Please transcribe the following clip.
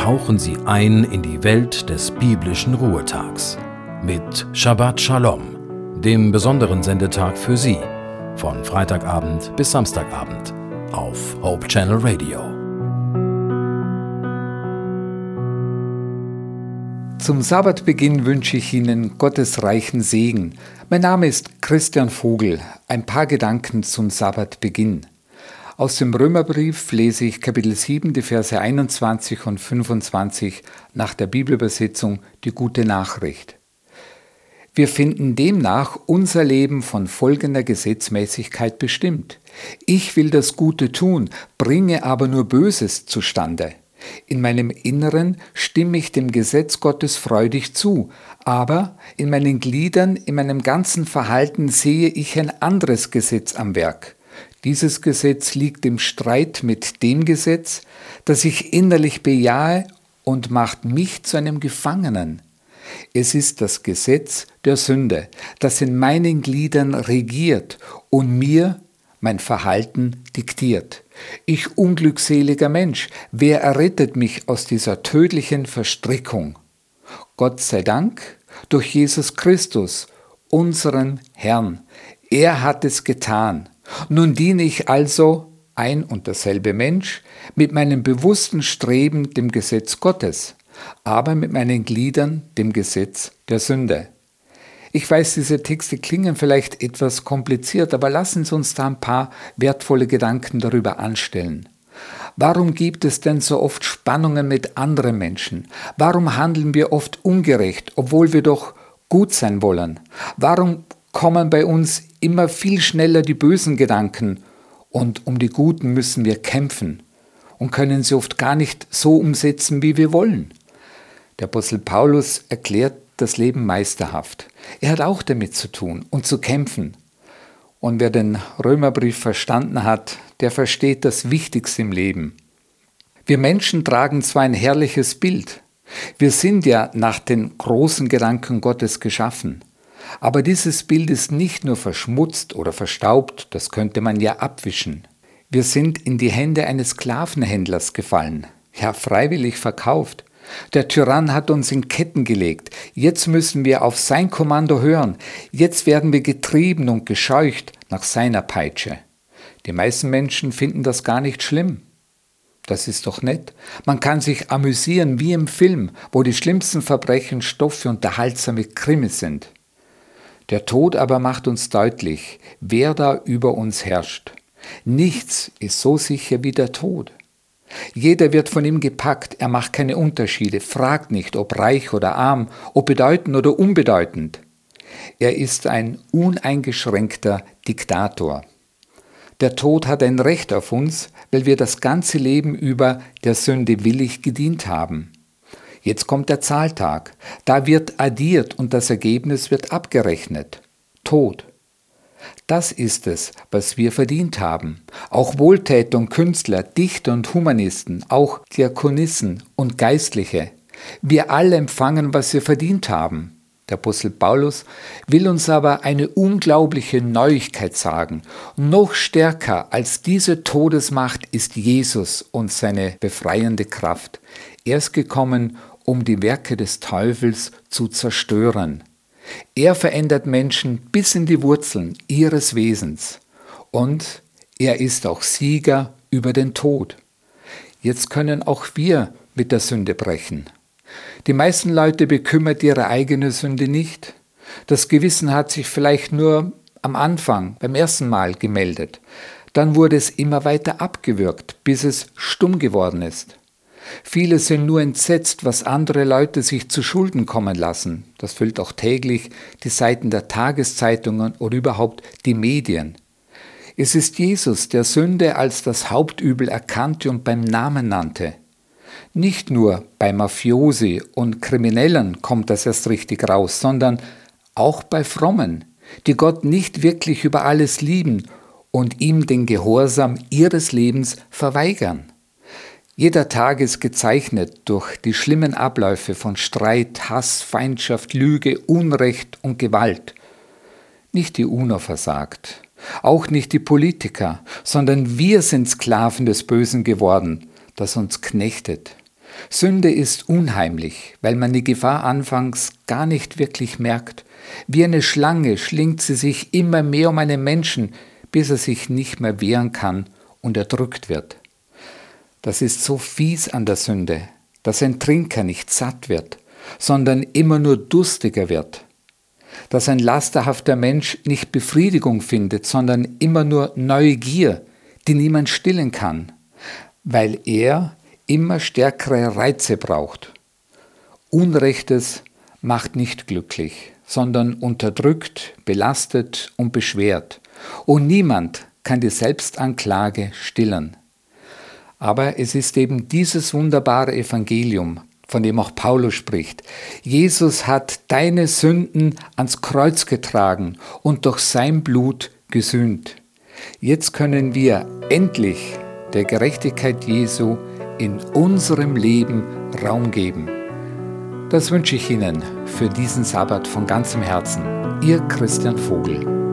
tauchen Sie ein in die Welt des biblischen Ruhetags mit Shabbat Shalom, dem besonderen Sendetag für Sie, von Freitagabend bis Samstagabend auf Hope Channel Radio. Zum Sabbatbeginn wünsche ich Ihnen Gottes reichen Segen. Mein Name ist Christian Vogel. Ein paar Gedanken zum Sabbatbeginn. Aus dem Römerbrief lese ich Kapitel 7, die Verse 21 und 25 nach der Bibelübersetzung die gute Nachricht. Wir finden demnach unser Leben von folgender Gesetzmäßigkeit bestimmt. Ich will das Gute tun, bringe aber nur Böses zustande. In meinem Inneren stimme ich dem Gesetz Gottes freudig zu, aber in meinen Gliedern, in meinem ganzen Verhalten sehe ich ein anderes Gesetz am Werk. Dieses Gesetz liegt im Streit mit dem Gesetz, das ich innerlich bejahe und macht mich zu einem Gefangenen. Es ist das Gesetz der Sünde, das in meinen Gliedern regiert und mir mein Verhalten diktiert. Ich unglückseliger Mensch, wer errettet mich aus dieser tödlichen Verstrickung? Gott sei Dank durch Jesus Christus, unseren Herrn. Er hat es getan. Nun diene ich also, ein und derselbe Mensch, mit meinem bewussten Streben dem Gesetz Gottes, aber mit meinen Gliedern dem Gesetz der Sünde. Ich weiß, diese Texte klingen vielleicht etwas kompliziert, aber lassen Sie uns da ein paar wertvolle Gedanken darüber anstellen. Warum gibt es denn so oft Spannungen mit anderen Menschen? Warum handeln wir oft ungerecht, obwohl wir doch gut sein wollen? Warum kommen bei uns immer viel schneller die bösen Gedanken und um die guten müssen wir kämpfen und können sie oft gar nicht so umsetzen, wie wir wollen? Der Apostel Paulus erklärt das Leben meisterhaft. Er hat auch damit zu tun und zu kämpfen. Und wer den Römerbrief verstanden hat, der versteht das Wichtigste im Leben. Wir Menschen tragen zwar ein herrliches Bild, wir sind ja nach den großen Gedanken Gottes geschaffen, aber dieses Bild ist nicht nur verschmutzt oder verstaubt, das könnte man ja abwischen. Wir sind in die Hände eines Sklavenhändlers gefallen, ja freiwillig verkauft. Der Tyrann hat uns in Ketten gelegt. Jetzt müssen wir auf sein Kommando hören. Jetzt werden wir getrieben und gescheucht nach seiner Peitsche. Die meisten Menschen finden das gar nicht schlimm. Das ist doch nett. Man kann sich amüsieren wie im Film, wo die schlimmsten Verbrechen Stoff für unterhaltsame Krimis sind. Der Tod aber macht uns deutlich, wer da über uns herrscht. Nichts ist so sicher wie der Tod. Jeder wird von ihm gepackt, er macht keine Unterschiede, fragt nicht, ob reich oder arm, ob bedeutend oder unbedeutend. Er ist ein uneingeschränkter Diktator. Der Tod hat ein Recht auf uns, weil wir das ganze Leben über der Sünde willig gedient haben. Jetzt kommt der Zahltag, da wird addiert und das Ergebnis wird abgerechnet. Tod. Das ist es, was wir verdient haben. Auch Wohltäter und Künstler, Dichter und Humanisten, auch Diakonissen und Geistliche. Wir alle empfangen, was wir verdient haben. Der Apostel Paulus will uns aber eine unglaubliche Neuigkeit sagen. Noch stärker als diese Todesmacht ist Jesus und seine befreiende Kraft. Er ist gekommen, um die Werke des Teufels zu zerstören. Er verändert Menschen bis in die Wurzeln ihres Wesens und er ist auch Sieger über den Tod. Jetzt können auch wir mit der Sünde brechen. Die meisten Leute bekümmert ihre eigene Sünde nicht. Das Gewissen hat sich vielleicht nur am Anfang, beim ersten Mal gemeldet. Dann wurde es immer weiter abgewürgt, bis es stumm geworden ist. Viele sind nur entsetzt, was andere Leute sich zu Schulden kommen lassen. Das füllt auch täglich die Seiten der Tageszeitungen oder überhaupt die Medien. Es ist Jesus, der Sünde als das Hauptübel erkannte und beim Namen nannte. Nicht nur bei Mafiosi und Kriminellen kommt das erst richtig raus, sondern auch bei Frommen, die Gott nicht wirklich über alles lieben und ihm den Gehorsam ihres Lebens verweigern. Jeder Tag ist gezeichnet durch die schlimmen Abläufe von Streit, Hass, Feindschaft, Lüge, Unrecht und Gewalt. Nicht die UNO versagt, auch nicht die Politiker, sondern wir sind Sklaven des Bösen geworden, das uns knechtet. Sünde ist unheimlich, weil man die Gefahr anfangs gar nicht wirklich merkt. Wie eine Schlange schlingt sie sich immer mehr um einen Menschen, bis er sich nicht mehr wehren kann und erdrückt wird. Das ist so fies an der Sünde, dass ein Trinker nicht satt wird, sondern immer nur durstiger wird. Dass ein lasterhafter Mensch nicht Befriedigung findet, sondern immer nur Neugier, die niemand stillen kann, weil er immer stärkere Reize braucht. Unrechtes macht nicht glücklich, sondern unterdrückt, belastet und beschwert. Und niemand kann die Selbstanklage stillen. Aber es ist eben dieses wunderbare Evangelium, von dem auch Paulus spricht. Jesus hat deine Sünden ans Kreuz getragen und durch sein Blut gesühnt. Jetzt können wir endlich der Gerechtigkeit Jesu in unserem Leben Raum geben. Das wünsche ich Ihnen für diesen Sabbat von ganzem Herzen. Ihr Christian Vogel.